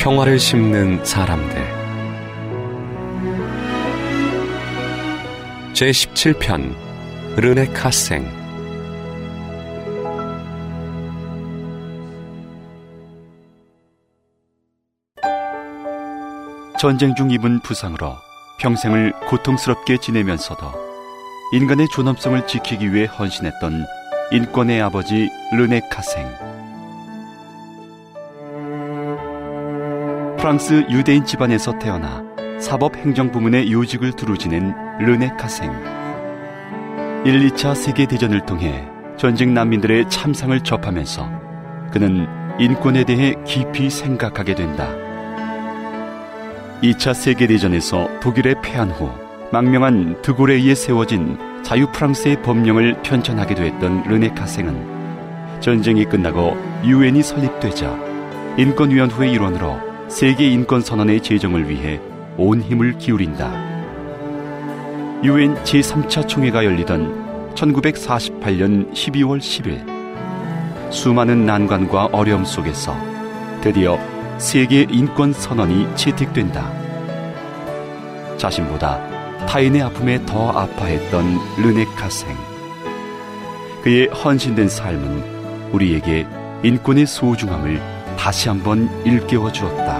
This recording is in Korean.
평화를 심는 사람들 제17편 르네 카생 전쟁 중 입은 부상으로 평생을 고통스럽게 지내면서도 인간의 존엄성을 지키기 위해 헌신했던 인권의 아버지 르네 카생. 프랑스 유대인 집안에서 태어나 사법 행정 부문의 요직을 두루 지낸 르네 카생. 1, 2차 세계 대전을 통해 전직 난민들의 참상을 접하면서 그는 인권에 대해 깊이 생각하게 된다. 2차 세계 대전에서 독일에 패한 후 망명한 드골에 의해 세워진 자유 프랑스의 법령을 편찬하기도 했던 르네 카생은 전쟁이 끝나고 유엔이 설립되자 인권위원회 일원으로 세계 인권 선언의 제정을 위해 온 힘을 기울인다. 유엔 제3차 총회가 열리던 1948년 12월 10일 수많은 난관과 어려움 속에서 드디어 세계 인권 선언이 채택된다. 자신보다 타인의 아픔에 더 아파했던 르네 카생. 그의 헌신된 삶은 우리에게 인권의 소중함을 다시 한번 일깨워 주었다.